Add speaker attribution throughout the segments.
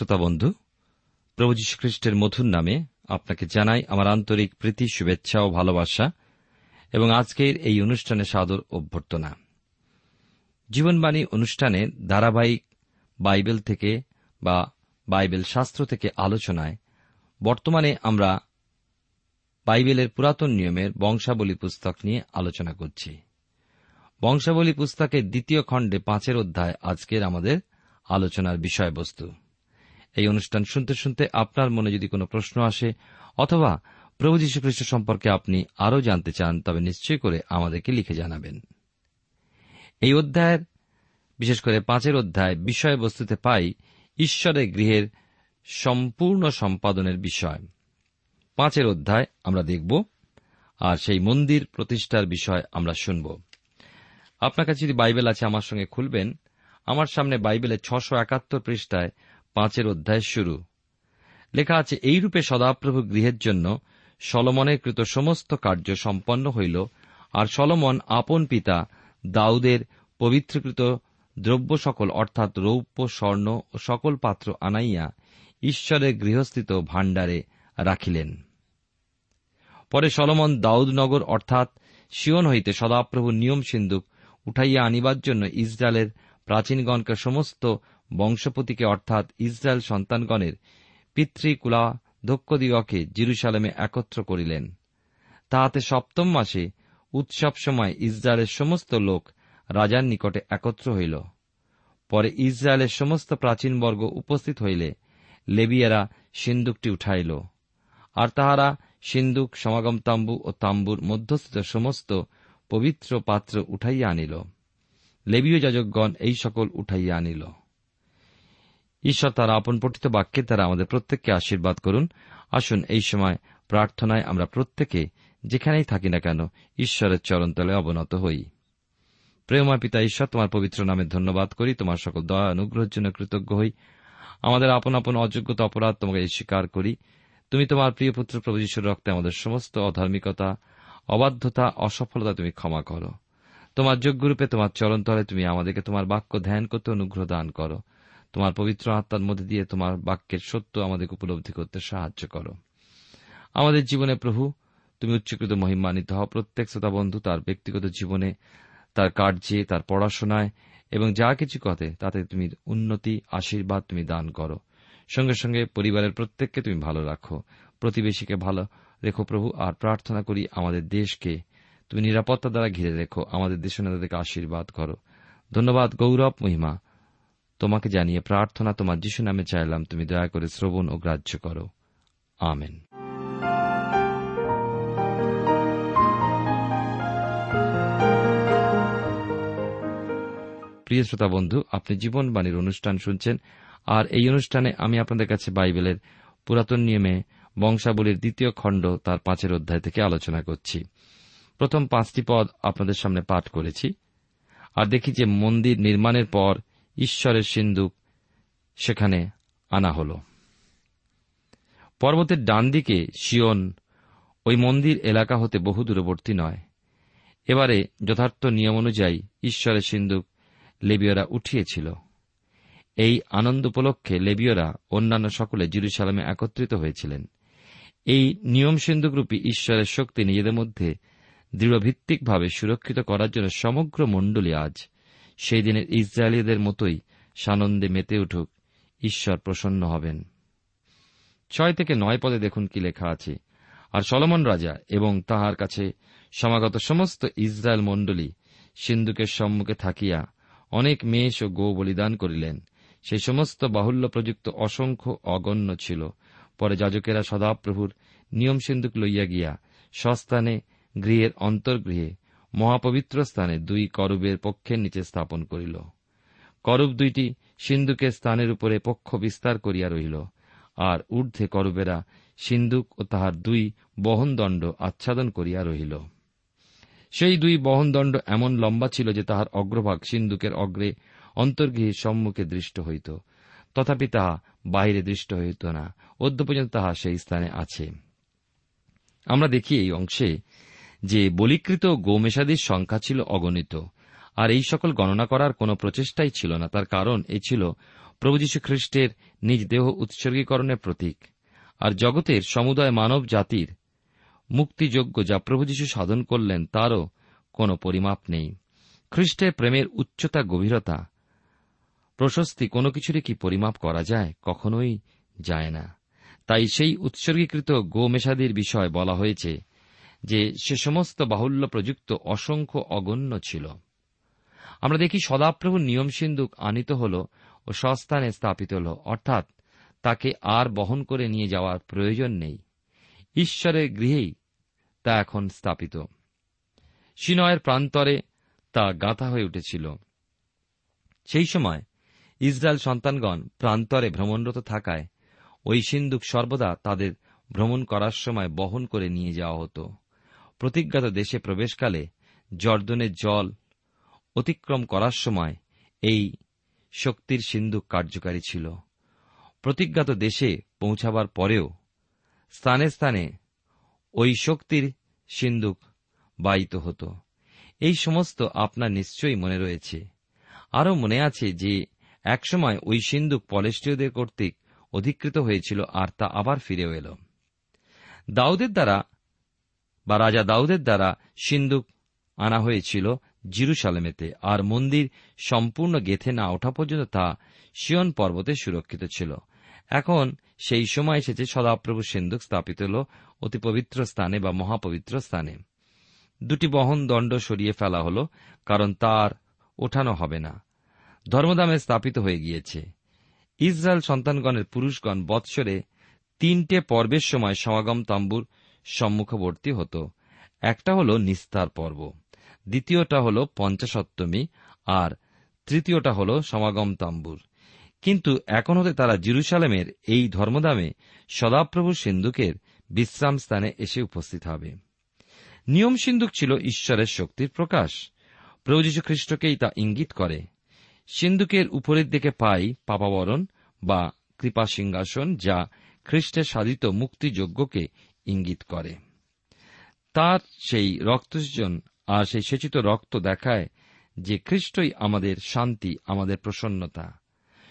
Speaker 1: শ্রোতা বন্ধু, প্রভু যীশু খ্রিস্টের মধুর নামে আপনাকে জানাই আমার আন্তরিক প্রীতি, শুভেচ্ছা ও ভালোবাসা এবং আজকের এই অনুষ্ঠানে সাদর অভ্যর্থনা। জীবনবাণী অনুষ্ঠানে ধারাবাহিক বাইবেল থেকে বা বাইবেল শাস্ত্র থেকে আলোচনায় বর্তমানে আমরা বাইবেলের পুরাতন নিয়মের বংশাবলী পুস্তক নিয়ে আলোচনা করছি। বংশাবলী পুস্তকের দ্বিতীয় খণ্ডে পাঁচের অধ্যায় আজকের আমাদের আলোচনার বিষয়বস্তু। এই অনুষ্ঠান শুনতে শুনতে আপনার মনে যদি কোনো প্রশ্ন আসে, অথবা প্রভু যীশুখ্রিস্ট সম্পর্কে আপনি আরও জানতে চান, তবে নিশ্চয় করে আমাদেরকে লিখে জানাবেন। এই অধ্যায়ের, বিশেষ করে পাঁচের অধ্যায়, বিষয়বস্তুতে পাই ঈশ্বরের গৃহের সম্পূর্ণ সম্পাদনের বিষয়। পাঁচের অধ্যায় আমরা দেখব, আর সেই মন্দির প্রতিষ্ঠার বিষয় আমরা শুনব। আপনার কাছে যদি বাইবেল আছে আমার সঙ্গে খুলবেন, আমার সামনে বাইবেলের ছশো একাত্তর পৃষ্ঠায় পাঁচের অধ্যায় শুরু। লেখা আছে, এইরূপে সদাপ্রভু গৃহের জন্য সলমনের কৃত সমস্ত কার্য সম্পন্ন হইল, আর সলমন আপন পিতা দাউদের পবিত্রকৃত দ্রব্য সকল অর্থাৎ রৌপ্য, স্বর্ণ ও সকল পাত্র আনাইয়া ঈশ্বরের গৃহস্থিত ভাণ্ডারে রাখিলেন। পরে সলমন দাউদনগর, অর্থাৎ শিওন হইতে সদাপ্রভু নিয়ম সিন্ধুক উঠাইয়া আনিবার জন্য ইসরায়েলের প্রাচীনগণকে সমস্ত বংশপতিকে অর্থাৎ ইসরায়েল সন্তানগণের পিতৃকুলাধ্যক্ষদিগকে জিরুসালামে একত্র করিলেন। তাহাতে সপ্তম মাসে উৎসব সময় ইসরায়েলের সমস্ত লোক রাজার নিকটে একত্র হইল। পরে ইসরায়েলের সমস্ত প্রাচীনবর্গ উপস্থিত হইলে লেবিয়ারা সিন্দুকটি উঠাইল। আর তাহারা সিন্দুক সমাগম তাম্বু ও তাম্বুর মধ্যস্থিত সমস্ত পবিত্র পাত্র উঠাইয়া আনিল। লেবীয় যাজকগণ এই সকল উঠাইয়া আনিল। ঈশ্বর তারা আপন পঠিত বাক্যে তারা আমাদের প্রত্যেককে আশীর্বাদ করুন। আসুন এই সময় প্রার্থনায় আমরা প্রত্যেকে যেখানেই থাকি না কেন ঈশ্বরের চরণতলে অবনত হই। প্রেমময় পিতা, ঈশ্বর, তোমার পবিত্র নামে ধন্যবাদ করি। তোমার সকল দয়া, অনুগ্রহের জন্য কৃতজ্ঞ হই। আমাদের আপন আপন অযোগ্যতা, অপরাধ তোমাকে স্বীকার করি। তুমি তোমার প্রিয় পুত্র প্রভু যীশুর রক্তে আমাদের সমস্ত অধার্মিকতা, অবাধ্যতা, অসফলতা তুমি ক্ষমা করো। তোমার যোগ্যরূপে তোমার চরণতলে তুমি আমাদেরকে তোমার বাক্য ধ্যান করতে অনুগ্রহ দান করো। তোমার পবিত্র আত্মার মধ্যে দিয়ে তোমার বাক্যের সত্য আমাদেরকে উপলব্ধি করতে সাহায্য করো। আমাদের জীবনে প্রভু, তুমি উচ্চকৃত মহিমান্বিত হও। প্রত্যেক শ্রোতা বন্ধু তার ব্যক্তিগত জীবনে, তার কার্যে, তার পড়াশোনায় এবং যা কিছু কথা তাতে তুমি উন্নতি, আশীর্বাদ তুমি দান করো। সঙ্গে সঙ্গে পরিবারের প্রত্যেককে তুমি ভালো রাখো। প্রতিবেশীকে ভালো রেখো প্রভু, আর প্রার্থনা করি আমাদের দেশকে তুমি নিরাপত্তা দ্বারা ঘিরে রেখো। আমাদের দেশ নেতাদেরকে আশীর্বাদ করো। ধন্যবাদ, গৌরব, মহিমা। তোমাকে জানিয়ে প্রার্থনা তোমার যিশু নামে চাইলাম, তুমি দয়া করে শ্রবণ ও গ্রাহ্য করো। আমেন। প্রিয় শ্রোতা বন্ধু, আপনি জীবনবাণীর অনুষ্ঠান শুনছেন, আর এই অনুষ্ঠানে আমি আপনাদের কাছে বাইবেলের পুরাতন নিয়মে বংশাবলীর দ্বিতীয় খণ্ড তার পাঁচের অধ্যায় থেকে আলোচনা করছি। প্রথম পাঁচটি পদ আপনাদের সামনে পাঠ করেছি, আর দেখি যে মন্দির নির্মাণের পর ঈশ্বরের সিন্ধুক সেখানে আনা হল। পর্বতের ডান দিকে শিওন ওই মন্দির এলাকা হতে বহু দূরবর্তী নয়। এবারে যথার্থ নিয়ম অনুযায়ী ঈশ্বরের সিন্ধুক লেবীয়রা উঠিয়েছিল। এই আনন্দ উপলক্ষে লেবীয়রা অন্যান্য সকলে জিরুসালামে একত্রিত হয়েছিলেন। এই নিয়ম সিন্ধুকরূপী ঈশ্বরের শক্তি নিজেদের মধ্যে দৃঢ়ভিত্তিকভাবে সুরক্ষিত করার জন্য সমগ্র মণ্ডলী আজ সেই দিনের ইসরায়েলীদের মতোই সানন্দে মেতে উঠুক, ঈশ্বর প্রসন্ন হবেন। ছয় থেকে নয় পদে দেখুন কি লেখা আছে। আর সলমন রাজা এবং তাহার কাছে সমাগত সমস্ত ইসরায়েল মণ্ডলী সিন্ধুকের সম্মুখে থাকিয়া অনেক মেষ ও গো বলিদান করিলেন। সেই সমস্ত বাহুল্য প্রযুক্ত অসংখ্য অগণ্য ছিল। পরে যাজকেরা সদাপ্রভুর নিয়ম সিন্ধুক লইয়া গিয়া সস্থানে গৃহের অন্তর্গৃহে মহাপবিত্র স্থানে দুই করুবের পক্ষের নিচে স্থাপন করিল। করুব দুইটি সিন্ধুকের স্থানের উপরে পক্ষ বিস্তার করিয়া রহিল, আর ঊর্ধ্বে করুবেরা সিন্ধুক ও তাহার দুই বহনদণ্ড আচ্ছাদন করিয়া রহিল। সেই দুই বহনদণ্ড এমন লম্বা ছিল যে তাহার অগ্রভাগ সিন্ধুকের অগ্রে অন্তর্গৃহের সম্মুখে দৃষ্ট হইত, তথাপি তাহা বাহিরে দৃষ্ট হইত না, অদ্য পর্যন্ত তাহা সেই স্থানে আছে। আমরা দেখি এই অংশে যে বলিকৃত গোমেশাদির সংখ্যা ছিল অগণিত, আর এই সকল গণনা করার কোন প্রচেষ্টাই ছিল না। তার কারণ এ ছিল প্রভু যীশু খ্রিস্টের নিজ দেহ উৎসর্গীকরণের প্রতীক, আর জগতের সমুদয় মানব জাতির মুক্তিযোগ্য যা প্রভু যীশু সাধন করলেন তারও কোন পরিমাপ নেই। খ্রিস্টের প্রেমের উচ্চতা, গভীরতা, প্রশস্তি কোনো কিছুরই কি পরিমাপ করা যায়, কখনোই যায় না। তাই সেই উৎসর্গীকৃত গোমেশাদির বিষয় বলা হয়েছে যে সে সমস্ত বাহুল্য প্রযুক্ত অসংখ্য অগণ্য ছিল। আমরা দেখি সদাপ্রভুর নিয়ম সিন্ধুক আনিত হল ও সস্থানে স্থাপিত হল, অর্থাৎ তাকে আর বহন করে নিয়ে যাওয়ার প্রয়োজন নেই। ঈশ্বরের গৃহেই তা এখন স্থাপিত। সিনয়ের প্রান্তরে তা গাঁথা হয়ে উঠেছিল। সেই সময় ইসরায়েল সন্তানগণ প্রান্তরে ভ্রমণরত থাকায় ওই সিন্ধুক সর্বদা তাদের ভ্রমণ করার সময় বহন করে নিয়ে যাওয়া হতো। প্রতিজ্ঞাত দেশে প্রবেশকালে জর্দনের জল অতিক্রম করার সময় এই শক্তির সিন্ধুক কার্যকারী ছিল। প্রতিজ্ঞাত দেশে পৌঁছাবার পরেও স্থানে স্থানে ওই শক্তির সিন্ধুক বাহিত হতো। এই সমস্ত আপনার নিশ্চয়ই মনে রয়েছে। আরও মনে আছে যে একসময় ওই সিন্ধুক পলেষ্টীয়দের কর্তৃক অধিকৃত হয়েছিল আর তা আবার ফিরেও এল। দাউদের দ্বারা বা রাজা দাউদের দ্বারা সিন্ধুক আনা হয়েছিল জিরুসালেমেতে, আর মন্দির সম্পূর্ণ গেথে না ওঠা পর্যন্ত তা শিয়ন পর্বতে সুরক্ষিত ছিল। এখন সেই সময় এসেছে সদাপ্রভু সিন্ধুক স্থাপিত হল অতি পবিত্র স্থানে বা মহাপবিত্র স্থানে। দুটি বহন দণ্ড সরিয়ে ফেলা হল, কারণ তার ওঠানো হবে না। ধর্মদামে স্থাপিত হয়ে গিয়েছে। ইসরায়েল সন্তানগণের পুরুষগণ বৎসরে তিনটে পর্বের সময় সমাগম, তাম্বুর সম্মুখবর্তী হতো। একটা হল নিস্তার পর্ব, দ্বিতীয়টা হল পঞ্চাশত্তমী আর তৃতীয়টা হল সমাগম তাম্বুর। কিন্তু এখন হতে তারা জিরুসালেমের এই ধর্মদামে সদাপ্রভু সিন্ধুকের বিশ্রাম স্থানে এসে উপস্থিত হবে। নিয়ম সিন্ধুক ছিল ঈশ্বরের শক্তির প্রকাশ। প্রভু খ্রিস্টকেই তা ইঙ্গিত করে। সিন্ধুকের উপরের দিকে পাই পাপাবরণ বা কৃপা সিংহাসন যা খ্রিস্টের সাধিত মুক্তিযোগ্যকে ইঙ্গিত করে। তার সেই রক্তসেচন আর সেই সেচিত রক্ত দেখায় যে খ্রিস্টই আমাদের শান্তি, আমাদের প্রসন্নতা।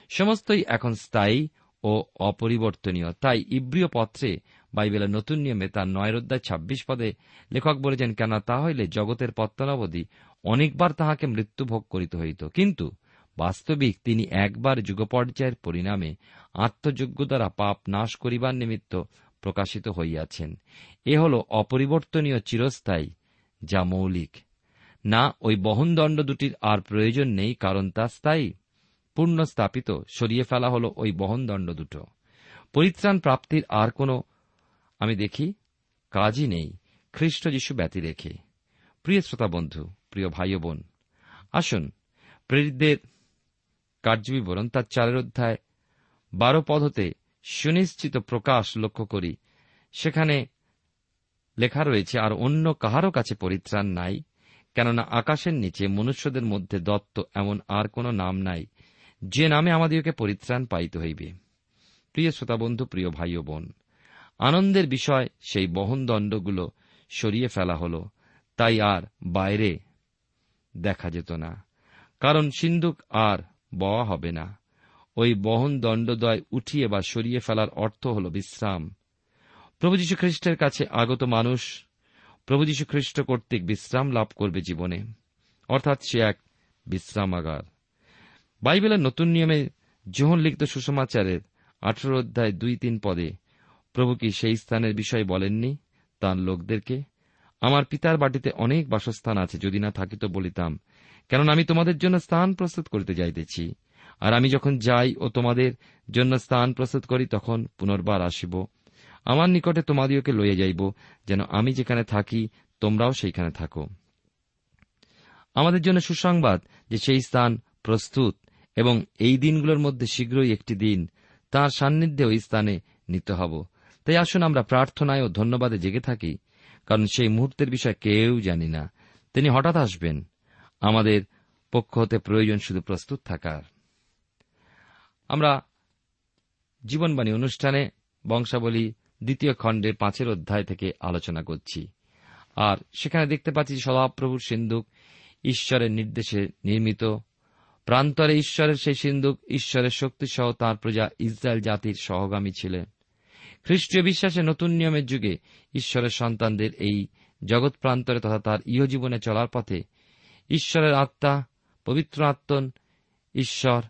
Speaker 1: সমস্তই এখন স্থায়ী ও অপরিবর্তনীয়। তাই ইব্রিয় পত্রে বাইবেলের নতুন নিয়মে তার নয় ছাব্বিশ পদে লেখক বলেছেন কেন তা হইলে জগতের পত্তনাবধি অনেকবার তাহাকে মৃত্যু ভোগ করিতে হইত। কিন্তু বাস্তবিক তিনি একবার যুগপর্যায়ের পরিণামে আত্মযোগ্য দ্বারা পাপ নাশ করিবার নিমিত্ত প্রকাশিত হইয়াছেন। এ হল অপরিবর্তনীয় চিরস্থায়ী, যা মৌলিক। না, ওই বহনদণ্ড দুটির আর প্রয়োজন নেই, কারণ তা স্থায়ী। পূর্ণ স্থাপিত সরিয়ে ফেলা হল ওই বহনদণ্ড দুটো। পরিত্রাণ প্রাপ্তির আর কোনো, আমি দেখি, কাজই নেই। খ্রিস্ট যিশু ব্যতি রেখে। প্রিয় শ্রোতা বন্ধু, প্রিয় ভাই বোন, আসুন, প্রেরিতদের কার্যবিবরণ তার চারের অধ্যায় বারো পদ হতে সুনিশ্চিত প্রকাশ লক্ষ্য করি। সেখানে লেখা রয়েছে, আর অন্য কাহারও কাছে পরিত্রাণ নাই, কেননা আকাশের নিচে মনুষ্যদের মধ্যে দত্ত এমন আর কোন নাম নাই, যে নামে আমাদিওকে পরিত্রাণ পাইতে হইবে। প্রিয় শ্রোতাবন্ধু, প্রিয় ভাই ও বোন, আনন্দের বিষয় সেই বহনদণ্ডগুলো সরিয়ে ফেলা হল, তাই আর বাইরে দেখা যেত না, কারণ সিন্ধুক আর বওয়া হবে না। ওই বহন দণ্ডদয় উঠিয়ে বা সরিয়ে ফেলার অর্থ হল বিশ্রাম। প্রভু যীশু খ্রিস্টের কাছে আগত মানুষ, প্রভু যীশু খ্রিস্ট কর্তৃক বিশ্রাম লাভ করবে জীবনে। অর্থাৎ সে এক বিশ্রামাগার। বাইবেলের নতুন নিয়মে যোহন লিখিত সুষমাচারের আঠেরো অধ্যায় দুই তিন পদে প্রভু কি সেই স্থানের বিষয় বলেননি? তাঁর লোকদেরকে, আমার পিতার বাটিতে অনেক বাসস্থান আছে, যদি না থাকিত বলিতাম, কেননা আমি তোমাদের জন্য স্থান প্রস্তুত করিতে যাইতেছি। আর আমি যখন যাই ও তোমাদের জন্য স্থান প্রস্তুত করি, তখন পুনর্বার আসিব। আমার নিকটে তোমাদিওকে লইয়া যাইব, যেন আমি যেখানে থাকি, তোমরাও সেইখানে থাকো। আমাদের জন্য সুসংবাদ যে সেই স্থান প্রস্তুত, এবং এই দিনগুলোর মধ্যে শীঘ্রই একটি দিন, তাঁর সান্নিধ্যে ওই স্থানে নিতে হব। তাই আসুন আমরা প্রার্থনায় ও ধন্যবাদে জেগে থাকি, কারণ সেই মুহূর্তের বিষয় কেউ জানি না। তিনি হঠাৎ আসবেন। আমাদের পক্ষ হতে প্রয়োজন শুধু প্রস্তুত থাকার। আমরা জীবনবাণী অনুষ্ঠানে বংশাবলী দ্বিতীয় খণ্ডের পাঁচের অধ্যায় থেকে আলোচনা করছি। আর সেখানে দেখতে পাচ্ছি সদাপ্রভুর সিন্ধুক ঈশ্বরের নির্দেশে নির্মিত। প্রান্তরে ঈশ্বরের সেই সিন্ধুক ঈশ্বরের শক্তিসহ তাঁর প্রজা ইসরায়েল জাতির সহগামী ছিলেন। খ্রিস্টীয় বিশ্বাসে নতুন নিয়মের যুগে ঈশ্বরের সন্তানদের এই জগৎ প্রান্তরে তথা তার ইহজীবনে চলার পথে ঈশ্বরের আত্মা, পবিত্র আত্মন, ঈশ্বর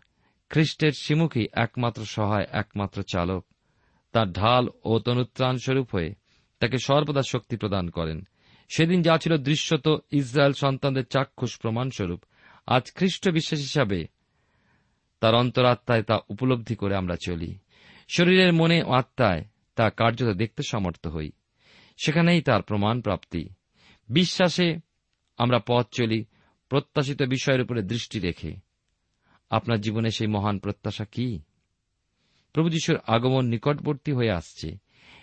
Speaker 1: খ্রিস্টের সিমুখী একমাত্র সহায়, একমাত্র চালক। তার ঢাল ও তনুত্রাণ স্বরূপ হয়ে তাকে সর্বদা শক্তি প্রদান করেন। সেদিন যা ছিল দৃশ্যত ইসরায়েল সন্তানদের চাক্ষুষ প্রমাণস্বরূপ, আজ খ্রিস্ট বিশ্বাস হিসাবে তার অন্তরাত্মায় তা উপলব্ধি করে আমরা চলি। শরীরের মনে ও আত্মায় তা কার্যত দেখতে সমর্থ হই। সেখানেই তার প্রমাণ প্রাপ্তি বিশ্বাসে আমরা পথ চলি, প্রত্যাশিত বিষয়ের উপরে দৃষ্টি রেখে। আপনার জীবনে সেই মহান প্রত্যাশা কি? প্রভু যিশুর আগমন নিকটবর্তী হয়ে আসছে।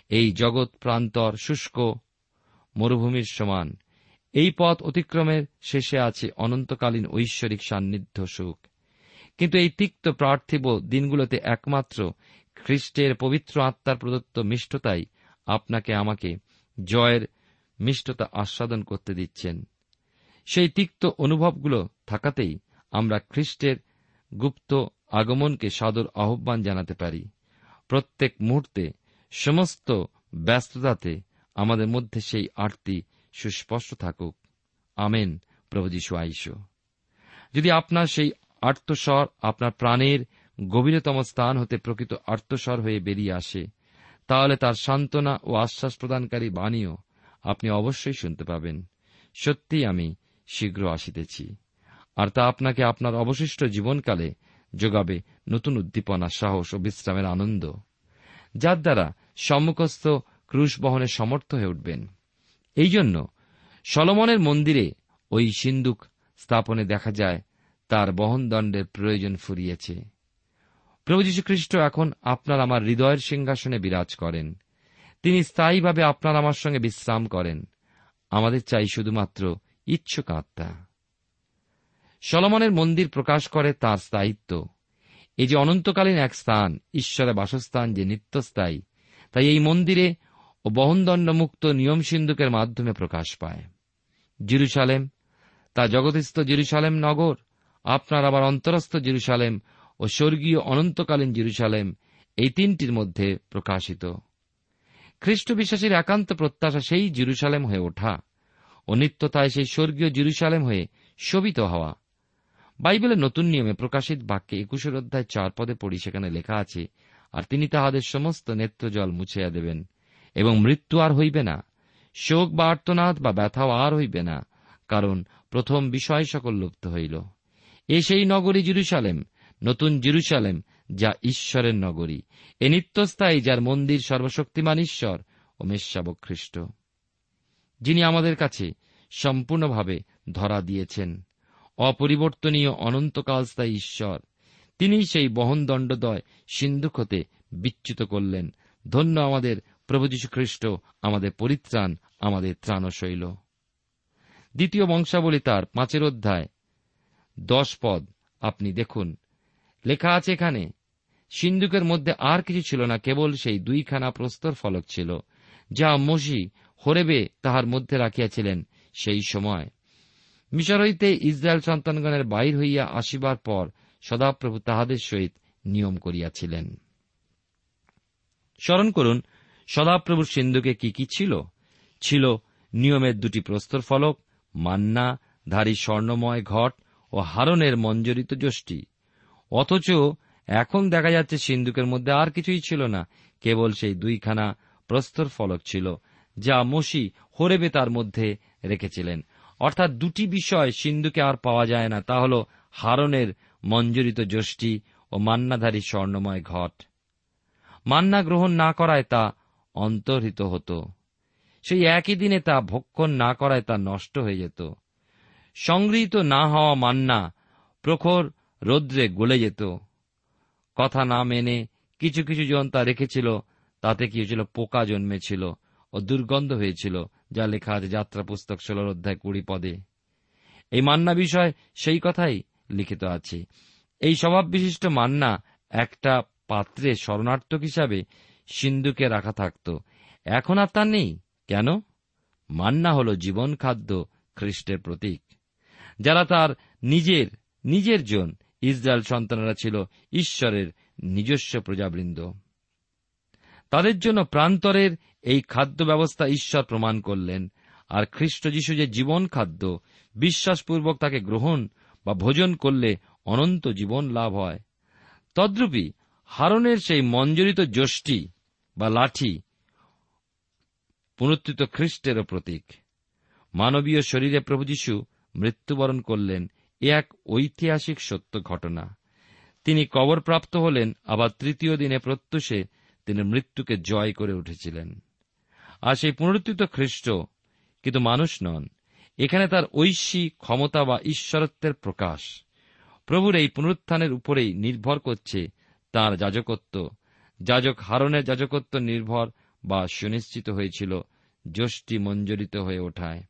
Speaker 1: এই জগৎ প্রান্তর শুষ্ক মরুভূমির সমান। এই পথ অতিক্রমের শেষে আছে অনন্তকালীন ঐশ্বরিক সান্নিধ্য সুখ। কিন্তু এই তিক্ত পার্থিব দিনগুলোতে একমাত্র খ্রিস্টের পবিত্র আত্মার প্রদত্ত মিষ্টতাই আপনাকে আমাকে জয়ের মিষ্টতা আস্বাদন করতে দিচ্ছেন। সেই তিক্ত অনুভবগুলো থাকাতেই আমরা খ্রিস্টের গুপ্ত আগমনকে সাদর আহ্বান জানাতে পারি। প্রত্যেক মুহূর্তে, সমস্ত ব্যস্ততাতে আমাদের মধ্যে সেই আরতি সুস্পষ্ট থাকুক। আমেন, প্রভু যীশু আইস। যদি আপনার সেই আর্তস্বর আপনার প্রাণের গভীরতম স্থান হতে প্রকৃত আর্তস্বর হয়ে বেরিয়ে আসে, তাহলে তার সান্ত্বনা ও আশ্বাস প্রদানকারী বাণীও আপনি অবশ্যই শুনতে পাবেন। সত্যিই আমি শীঘ্র আসিতেছি। আর তা আপনাকে আপনার অবশিষ্ট জীবনকালে যোগাবে নতুন উদ্দীপনা, সাহস ও বিশ্রামের আনন্দ। যার দ্বারা সম্মুখস্থ ক্রুশ বহনে সমর্থ হয়ে উঠবেন। এই জন্য সলমনের মন্দিরে ওই সিন্দুক স্থাপনে দেখা যায়, তার বহনদণ্ডের প্রয়োজন ফুরিয়েছে। প্রভু যীশুখ্রিস্ট এখন আপনার আমার হৃদয়ের সিংহাসনে বিরাজ করেন। তিনি স্থায়ীভাবে আপনার আমার সঙ্গে বিশ্রাম করেন। আমাদের চাই শুধুমাত্র ইচ্ছুক আত্মা। সলমনের মন্দির প্রকাশ করে তার স্থায়িত্ব। এই যে অনন্তকালীন এক স্থান ঈশ্বরের বাসস্থান, যে নিত্যস্থায়ী, তাই এই মন্দিরে ও বহনদণ্ডমুক্ত নিয়ম সিন্ধুকের মাধ্যমে প্রকাশ পায়। জিরুসালেম, তা জগতস্থ জিরুসালেম নগর, আপনার আবার অন্তরস্থ জিরুসালেম ও স্বর্গীয় অনন্তকালীন জিরুসালেম এই তিনটির মধ্যে প্রকাশিত। খ্রিস্ট বিশ্বাসীর একান্ত প্রত্যাশা সেই জিরুসালেম হয়ে ওঠা ও নিত্যতায় সেই স্বর্গীয় জিরুসালেম হয়ে শোভিত হওয়া। বাইবেলের নতুন নিয়মে প্রকাশিত বাক্যে একুশের অধ্যায় চার পদে পড়ি, সেখানে লেখা আছে, আর তিনি তাহাদের সমস্ত নেত্রজল মুছাইয়া দেবেন, এবং মৃত্যু আর হইবে না, শোক বা আর্তনাদ বা ব্যথাও আর হইবে না, কারণ প্রথম বিষয় সকল লুপ্ত হইল। এ সেই নগরী জিরুসালেম, নতুন জিরুসালেম, যা ঈশ্বরের নগরী। এ নিত্যস্থায়ী যার মন্দির সর্বশক্তিমান ঈশ্বর ও মেষশাবক খ্রিস্ট যিনি আমাদের কাছে সম্পূর্ণভাবে ধরা দিয়েছেন। অপরিবর্তনীয় অনন্তকাল স্থায়ী ঈশ্বর। তিনি সেই বহন দণ্ডদয় সিন্ধুক হতে বিচ্যুত করলেন। ধন্য আমাদের প্রভু খ্রিস্ট আমাদের পরিত্রাণ, আমাদের ত্রাণশৈল। দ্বিতীয় বংশাবলী তার পাঁচের অধ্যায়, দশ পদ, আপনি দেখুন। লেখা আছে এখানে, সিন্ধুকের মধ্যে আর কিছু ছিল না, কেবল সেই দুইখানা প্রস্তর ফলক ছিল, যা মসি হরেবে তাহার মধ্যে রাখিয়াছিলেন সেই সময়। মিশর হইতে ইসরায়েল সন্তানগণের বাহির হইয়া আসিবার পর সদাপ্রভু তাহাদের সহিত নিয়ম করিয়াছিলেন। স্মরণ করুন, সদাপ্রভুর সিন্ধুকে কি কি ছিল? ছিল নিয়মের দুটি প্রস্তর ফলক, মান্না, ধারী স্বর্ণময় ঘট ও হারনের মঞ্জরিত যষ্টি। অথচ এখন দেখা যাচ্ছে সিন্ধুকের মধ্যে আর কিছুই ছিল না, কেবল সেই দুইখানা প্রস্তর ফলক ছিল, যা মসি হরেবে তার মধ্যে রেখেছিলেন। অর্থাৎ দুটি বিষয় সিন্ধুকে আর পাওয়া যায় না, তা হল হারনের মঞ্জুরিত যষ্টি ও মান্নাধারী স্বর্ণময় ঘট। মান্না গ্রহণ না করায় তা অন্তর্হিত হতো। সেই একই দিনে তা ভক্ষণ না করায় তা নষ্ট হয়ে যেত। সংগৃহীত না হওয়া মান্না প্রখর রৌদ্রে গলে যেত। কথা না মেনে কিছু কিছু জন তা রেখেছিল, তাতে কি হয়েছিল? পোকা জন্মেছিল ও দুর্গন্ধ হয়েছিল। যা লেখা আছে যাত্রা পুস্তক ষোলোর অধ্যায় কুড়ি পদে। এই মান্না বিষয় সেই কথাই লিখিত আছে। এই স্বভাব বিশিষ্ট মান্না একটা পাত্রে শরণার্থক হিসাবে সিন্ধুকে রাখা থাকত। এখন আর তা নেই। কেন? মান্না হল জীবন খাদ্য খ্রিস্টের প্রতীক। যারা তার নিজের নিজের জন ইসরায়েল সন্তানরা ছিল ঈশ্বরের নিজস্ব প্রজাবৃন্দ। তাদের জন্য প্রান্তরের এই খাদ্য ব্যবস্থা ঈশ্বর প্রমাণ করলেন। আর খ্রিস্ট যিশু যে জীবন খাদ্য, বিশ্বাসপূর্বক তাকে গ্রহণ বা ভোজন করলে অনন্ত জীবন লাভ হয়। তদ্রূপী হারনের সেই মঞ্জরিত যষ্টি বা লাঠি পুনরুত্থিত খ্রিস্টেরও প্রতীক। মানবীয় শরীরে প্রভু যীশু মৃত্যুবরণ করলেন, এ এক ঐতিহাসিক সত্য ঘটনা। তিনি কবরপ্রাপ্ত হলেন, আবার তৃতীয় দিনে প্রত্যুষে তিনি মৃত্যুকে জয় করে উঠেছিলেন। আর সেই পুনরুত্থিত খ্রিস্ট কিন্তু মানুষ নন। এখানে তার ঐশী ক্ষমতা বা ঈশ্বরত্বের প্রকাশ। প্রভুর এই পুনরুত্থানের উপরেই নির্ভর করছে তার যাজকত্ব। যাজক হারনের যাজকত্ব নির্ভর বা সুনিশ্চিত হয়েছিল, যষ্টি মঞ্জরিত হয়ে ওঠায়।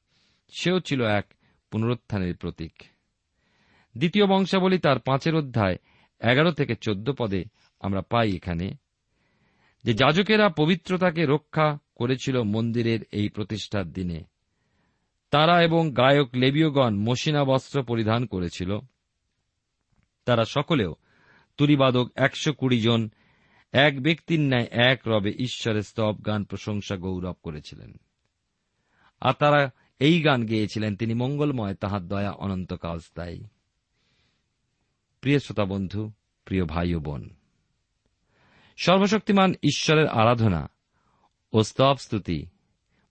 Speaker 1: সেও ছিল এক পুনরুত্থানের প্রতীক। দ্বিতীয় বংশাবলী তার পাঁচের অধ্যায় এগারো থেকে চোদ্দ পদে আমরা পাই এখানে। যে যাজকেরা পবিত্রতাকে রক্ষা করেছিল মন্দিরের এই প্রতিষ্ঠার দিনে। তারা এবং গায়ক লেবীয়গণ মসিনা বস্ত্র পরিধান করেছিল। তারা সকলেও তুরিবাদক একশো কুড়ি জন, এক ব্যক্তির ন্যায় এক রবে ঈশ্বরের স্তব গান প্রশংসা গৌরব করেছিলেন। আর তারা এই গান গেয়েছিলেন, তিনি মঙ্গলময়, তাহার দয়া অনন্তকাল স্থায়ী। প্রিয় শ্রোতা বন্ধু, প্রিয় ভাই ও বোন সর্বশক্তিমান ঈশ্বরের আরাধনা ও স্তব স্তুতি,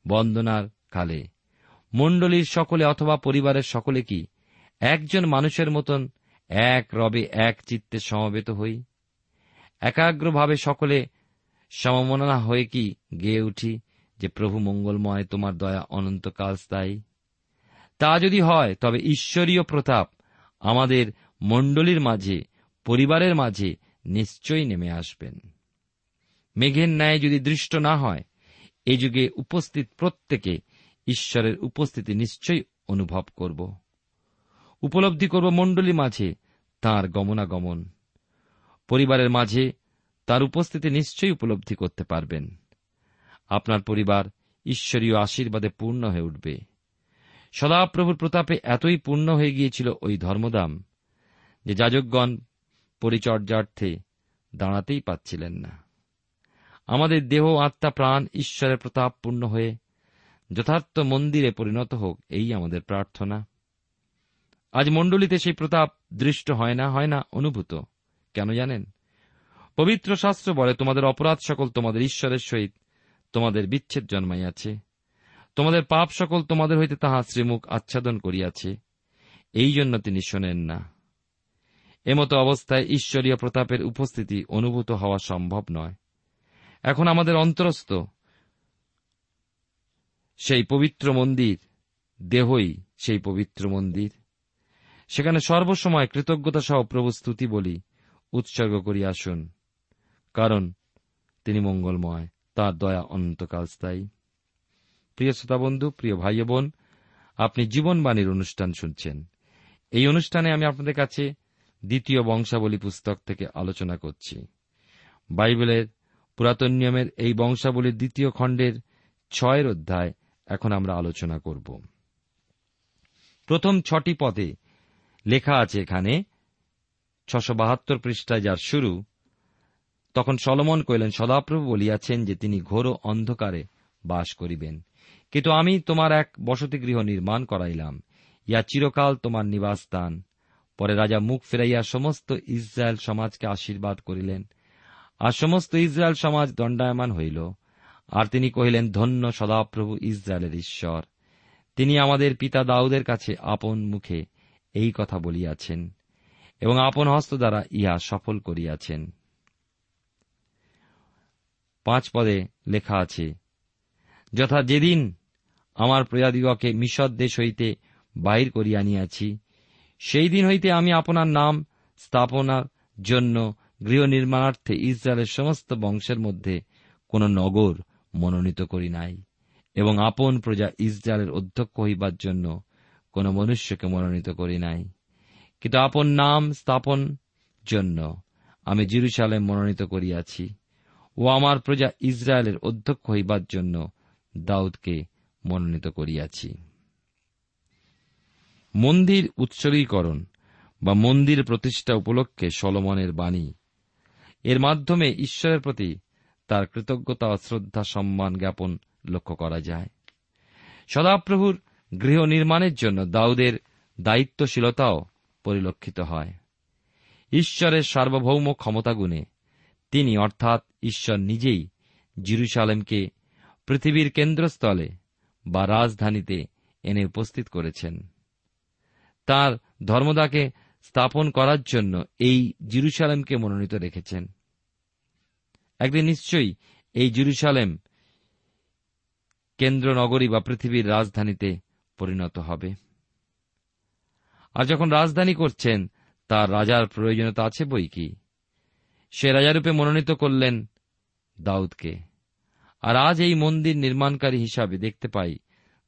Speaker 1: বন্দনার কালে। মণ্ডলীর সকলে অথবা পরিবারের সকলে কি একজন মানুষের মতন এক রবে এক চিত্তে সমবেত হই? একাগ্রভাবে সকলে সমমনা হয়ে কি গেয়ে উঠি যে প্রভু মঙ্গলময়, তোমার দয়া অনন্তকাল স্থায়ী? তা যদি হয়, তবে ঈশ্বরীয় প্রতাপ আমাদের মণ্ডলীর মাঝে, পরিবারের মাঝে নিশ্চয়ই নেমে আসবেন। মেঘের ন্যায় যদি দৃষ্ট না হয়, এ যুগে উপস্থিত প্রত্যেকে ঈশ্বরের উপস্থিতি নিশ্চয়ই অনুভব করব। উপলব্ধি করব মণ্ডলী মাঝে তার গমনাগমন। পরিবারের মাঝে তার উপস্থিতি নিশ্চয়ই উপলব্ধি করতে পারবেন। আপনার পরিবার ঈশ্বরীয় আশীর্বাদে পূর্ণ হয়ে উঠবে। সদাপ্রভুর প্রতাপে এতই পূর্ণ হয়ে গিয়েছিল ওই ধর্মদাম যে যাজকগণ পরিচর্যার্থে দাঁড়াতেই পাচ্ছিলেন না। আমাদের দেহ, আত্মা, প্রাণ ঈশ্বরের প্রতাপ পূর্ণ হয়ে যথার্থ মন্দিরে পরিণত হোক, এই আমাদের প্রার্থনা। আজ মণ্ডলীতে সেই প্রতাপ দৃষ্ট হয় না হয় না, অনুভূত। কেন জানেন? পবিত্র শাস্ত্র বলে, তোমাদের অপরাধ সকল তোমাদের ঈশ্বরের সহিত তোমাদের বিচ্ছেদ জন্মাইয়াছে। তোমাদের পাপ সকল তোমাদের হইতে তাহা শ্রীমুখ আচ্ছাদন করিয়াছে। এই জন্য তিনি শোনেন না। এমতো অবস্থায় ঈশ্বরীয় প্রতাপের উপস্থিতি অনুভূত হওয়া সম্ভব নয়। এখন আমাদের অন্তরস্থ। সেই পবিত্র মন্দির, দেহই সেই পবিত্র মন্দির। সেখানে সর্বসময় কৃতজ্ঞতা সহ প্রভু স্তুতি বলি উৎসর্গ করি আসুন, কারণ তিনি মঙ্গলময়, তার দয়া অনন্তকাল স্থায়ী। প্রিয় শ্রোতা বন্ধু, প্রিয় ভাই বোন, আপনি জীবনবাণীর অনুষ্ঠান শুনছেন। এই অনুষ্ঠানে আমি আপনাদের কাছে দ্বিতীয় বংশাবলী পুস্তক থেকে আলোচনা করছি। বাইবেলের পুরাতন নিয়মের এই বংশাবলীর দ্বিতীয় খণ্ডের ছয়ের অধ্যায় এখন আমরা আলোচনা করব। প্রথম ছটি পদে লেখা আছে এখানে, ছশো বাহাত্তর পৃষ্ঠায় যার শুরু, তখন সলমন কইলেন সদাপ্রভু বলিয়াছেন যে তিনি ঘোর অন্ধকারে বাস করিবেন। কিন্তু আমি তোমার এক বসতিগৃহ নির্মাণ করাইলাম ইয়া চিরকাল তোমার নিবাসস্থান। পরে রাজা মুখ ফেরাইয়া সমস্ত ইসরায়েল সমাজকে আশীর্বাদ করিলেন। আর সমস্ত ইসরায়েল সমাজ দণ্ডায়মান হইল। আর তিনি কহিলেন, ধন্য সদাপ্রভু ইসরায়েলের ঈশ্বর। তিনি আমাদের পিতা দাউদের কাছে আপন মুখে এই কথা বলিয়াছেন এবং আপন হস্ত দ্বারা ইহা সফল করিয়াছেন। পাঁচ পদে লেখা আছে, যথা যেদিন আমার প্রজাদিগকে মিশর দেশ হইতে বাহির করিয়া আনিয়াছি, সেই দিন হইতে আমি আপনার নাম স্থাপনার জন্য গৃহ নির্মাণার্থে ইসরায়েলের সমস্ত বংশের মধ্যে কোন নগর মনোনীত করি নাই, এবং আপন প্রজা ইসরায়েলের অধ্যক্ষ হইবার জন্য কোন মনুষ্যকে মনোনীত করি নাই। কিন্তু আপন নাম স্থাপন জন্য আমি জিরুসালেম মনোনীত করিয়াছি, ও আমার প্রজা ইসরায়েলের অধ্যক্ষ হইবার জন্য দাউদকে মনোনীত করিয়াছি। মন্দির উৎসর্গীকরণ বা মন্দির প্রতিষ্ঠা উপলক্ষে সলমনের বাণী এর মাধ্যমে ঈশ্বরের প্রতি তার কৃতজ্ঞতা শ্রদ্ধা সম্মান জ্ঞাপন লক্ষ্য করা যায়। সদাপ্রভুর গৃহ নির্মাণের জন্য দাউদের দায়িত্বশীলতাও পরিলক্ষিত হয়। ঈশ্বরের সার্বভৌম ক্ষমতাগুণে তিনি অর্থাৎ ঈশ্বর নিজেই জিরুসালেমকে পৃথিবীর কেন্দ্রস্থলে বা রাজধানীতে এনে উপস্থিত করেছেন। তার ধর্মদাকে স্থাপন করার জন্য এই জিরুসালেমকে মনোনীত রেখেছেন। একদিন নিশ্চয়ই এই জিরুসালেম কেন্দ্র, নগরী বা পৃথিবীর রাজধানীতে পরিণত হবে। আর যখন রাজধানী করছেন, তার রাজার প্রয়োজনীয়তা আছে বই কি? সে রাজারূপে মনোনীত করলেন দাউদকে। আর আজ এই মন্দির নির্মাণকারী হিসাবে দেখতে পাই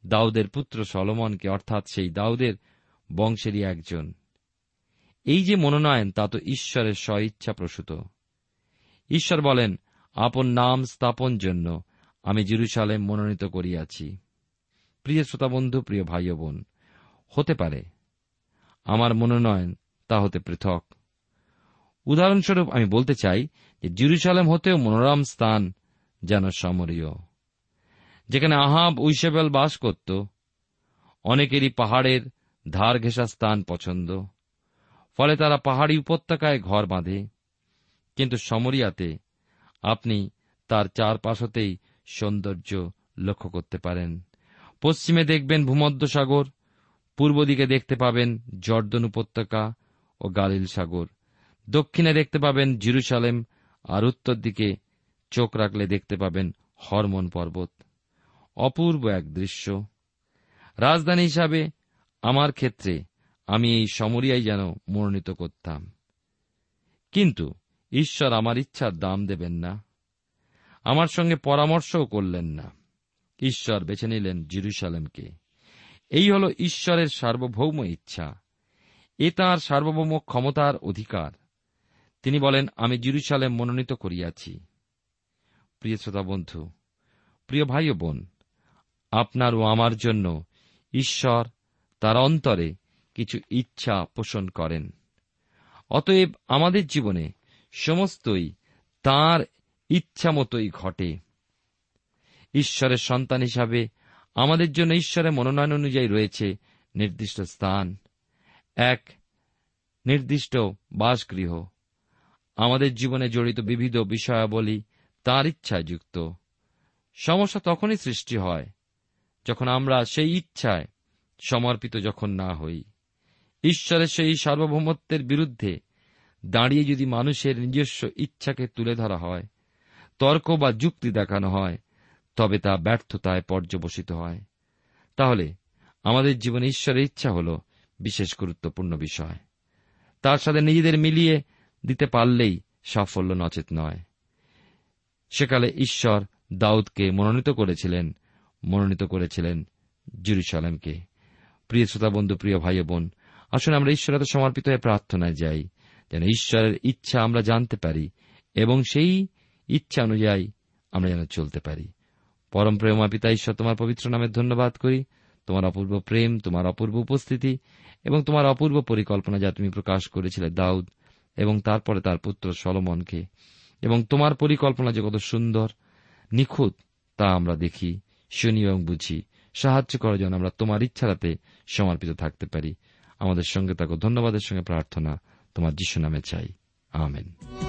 Speaker 1: দাউদের পুত্র সলমনকে, অর্থাৎ সেই দাউদের বংশেরই একজন। এই যে মনোনয়ন, তা তো ঈশ্বরের স্বইচ্ছা প্রসূত ঈশ্বর বলেন, আপন নাম স্থাপন জন্য আমি জিরুসালেম মনোনীত করিয়াছি। প্রিয় শ্রোতাবন্ধু প্রিয় ভাই বোন, হতে পারে, আমার মনোনয়ন তা হতে পৃথক। উদাহরণস্বরূপ আমি বলতে চাই যে জিরুসালেম হতেও মনোরম স্থান যেন সমরীয়, যেখানে আহাব উইসেবেল বাস করত। অনেকেরই পাহাড়ের ধার ঘেঁষা স্থান পছন্দ, ফলে তারা পাহাড়ি উপত্যকায় ঘর বাঁধে। কিন্তু সমরিয়াতে আপনি তার চারপাশতেই সৌন্দর্য লক্ষ্য করতে পারেন। পশ্চিমে দেখবেন ভূমধ্যসাগর, পূর্ব দিকে দেখতে পাবেন জর্দন উপত্যকা ও গালিল সাগর। দক্ষিণে দেখতে পাবেন জিরুসালেম আর উত্তর দিকে চোখ রাখলে দেখতে পাবেন হরমোন পর্বত। অপূর্ব এক দৃশ্য। রাজধানী হিসাবে আমার ক্ষেত্রে আমি এই সমরিয়াই যেন মনোনীত করতাম। কিন্তু ঈশ্বর আমার ইচ্ছার দাম দেবেন না। আমার সঙ্গে পরামর্শও করলেন না। ঈশ্বর বেছে নিলেন জিরুসালেমকে। এই হল ঈশ্বরের সার্বভৌম ইচ্ছা। এ তাঁর সার্বভৌম ক্ষমতার অধিকার। তিনি বলেন, আমি জিরুসালেম মনোনীত করিয়াছি। প্রিয় শ্রোতা বন্ধু, প্রিয় ভাই ও বোন, আপনার ও আমার জন্য ঈশ্বর তার অন্তরে কিছু ইচ্ছা পোষণ করেন। অতএব আমাদের জীবনে সমস্তই তার ইচ্ছা মতোই ঘটে। ঈশ্বরের সন্তান হিসাবে আমাদের জন্য ঈশ্বরের মনোনয়ন অনুযায়ী রয়েছে নির্দিষ্ট স্থান। এক নির্দিষ্ট বাসগৃহ। আমাদের জীবনে জড়িত বিবিধ বিষয়াবলী তার ইচ্ছায় যুক্ত। সমস্যা তখনই সৃষ্টি হয় যখন আমরা সেই ইচ্ছায় সমর্পিত যখন না হই। ঈশ্বরের সেই সার্বভৌমত্বের বিরুদ্ধে দাঁড়িয়ে যদি মানুষের নিজস্ব ইচ্ছাকে তুলে ধরা হয়, তর্ক বা যুক্তি দেখানো হয়, তবে তা ব্যর্থতায় পর্যবসিত হয়। তাহলে আমাদের জীবনে ঈশ্বরের ইচ্ছা হল বিশেষ গুরুত্বপূর্ণ বিষয়। তার সাথে নিজেদের মিলিয়ে দিতে পারলেই সাফল্য নচেত নয়। সেকালে ঈশ্বর দাউদকে মনোনীত করেছিলেন মনোনীত করেছিলেন জেরুসালেমকে। প্রিয় শ্রোতা বন্ধু প্রিয় ভাই বোন, আসুন আমরা ঈশ্বরতে সমর্পিত হয়ে প্রার্থনায় যাই। যেন ঈশ্বরের ইচ্ছা আমরা জানতে পারি এবং সেই ইচ্ছা অনুযায়ী আমরা যেন চলতে পারি। পরম প্রেমা পিতা, ঈশ্বর, তোমার পবিত্র নামে ধন্যবাদ করি। তোমার অপূর্ব প্রেম, তোমার অপূর্ব উপস্থিতি এবং তোমার অপূর্ব পরিকল্পনা যা তুমি প্রকাশ করেছিলে দাউদ এবং তারপরে তার পুত্র সলমনকে এবং তোমার পরিকল্পনা যে কত সুন্দর, নিখুঁত, তা আমরা দেখি, শুনি এবং বুঝি। সাহায্য করার জন্য আমরা তোমার ইচ্ছারাতে সমর্পিত থাকতে পারি। আমাদের সঙ্গে তাকে ধন্যবাদের সঙ্গে প্রার্থনা। তোমার যিশু নামে চাই। আমেন।